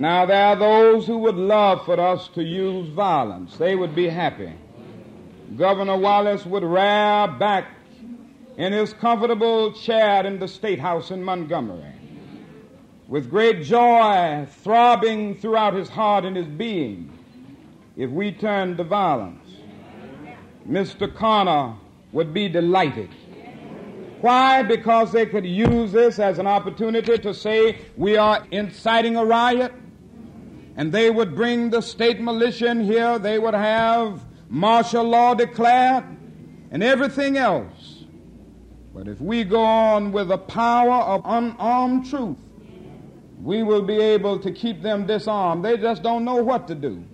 Now, there are those who would love for us to use violence. They would be happy. Governor Wallace would rear back in his comfortable chair in the State House in Montgomery with great joy throbbing throughout his heart and his being if we turned to violence. Mr. Connor would be delighted. Why? Because they could use this as an opportunity to say we are inciting a riot. And they would bring the state militia in here. They would have martial law declared and everything else. But if we go on with the power of unarmed truth, we will be able to keep them disarmed. They just don't know what to do.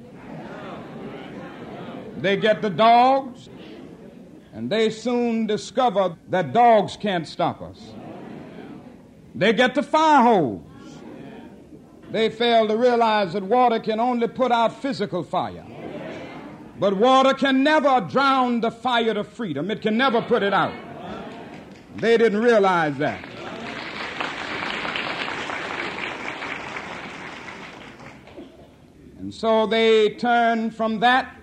They get the dogs, and they soon discover that dogs can't stop us. They get the fire hose. They fail to realize that water can only put out physical fire. But water can never drown the fire of freedom. It can never put it out. They didn't realize that. And so they turned from that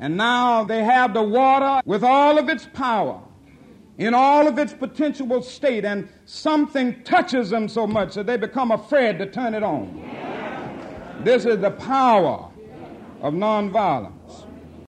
and now they have the water with all of its power, in all of its potential state, and something touches them so much that they become afraid to turn it on. This is the power of nonviolence.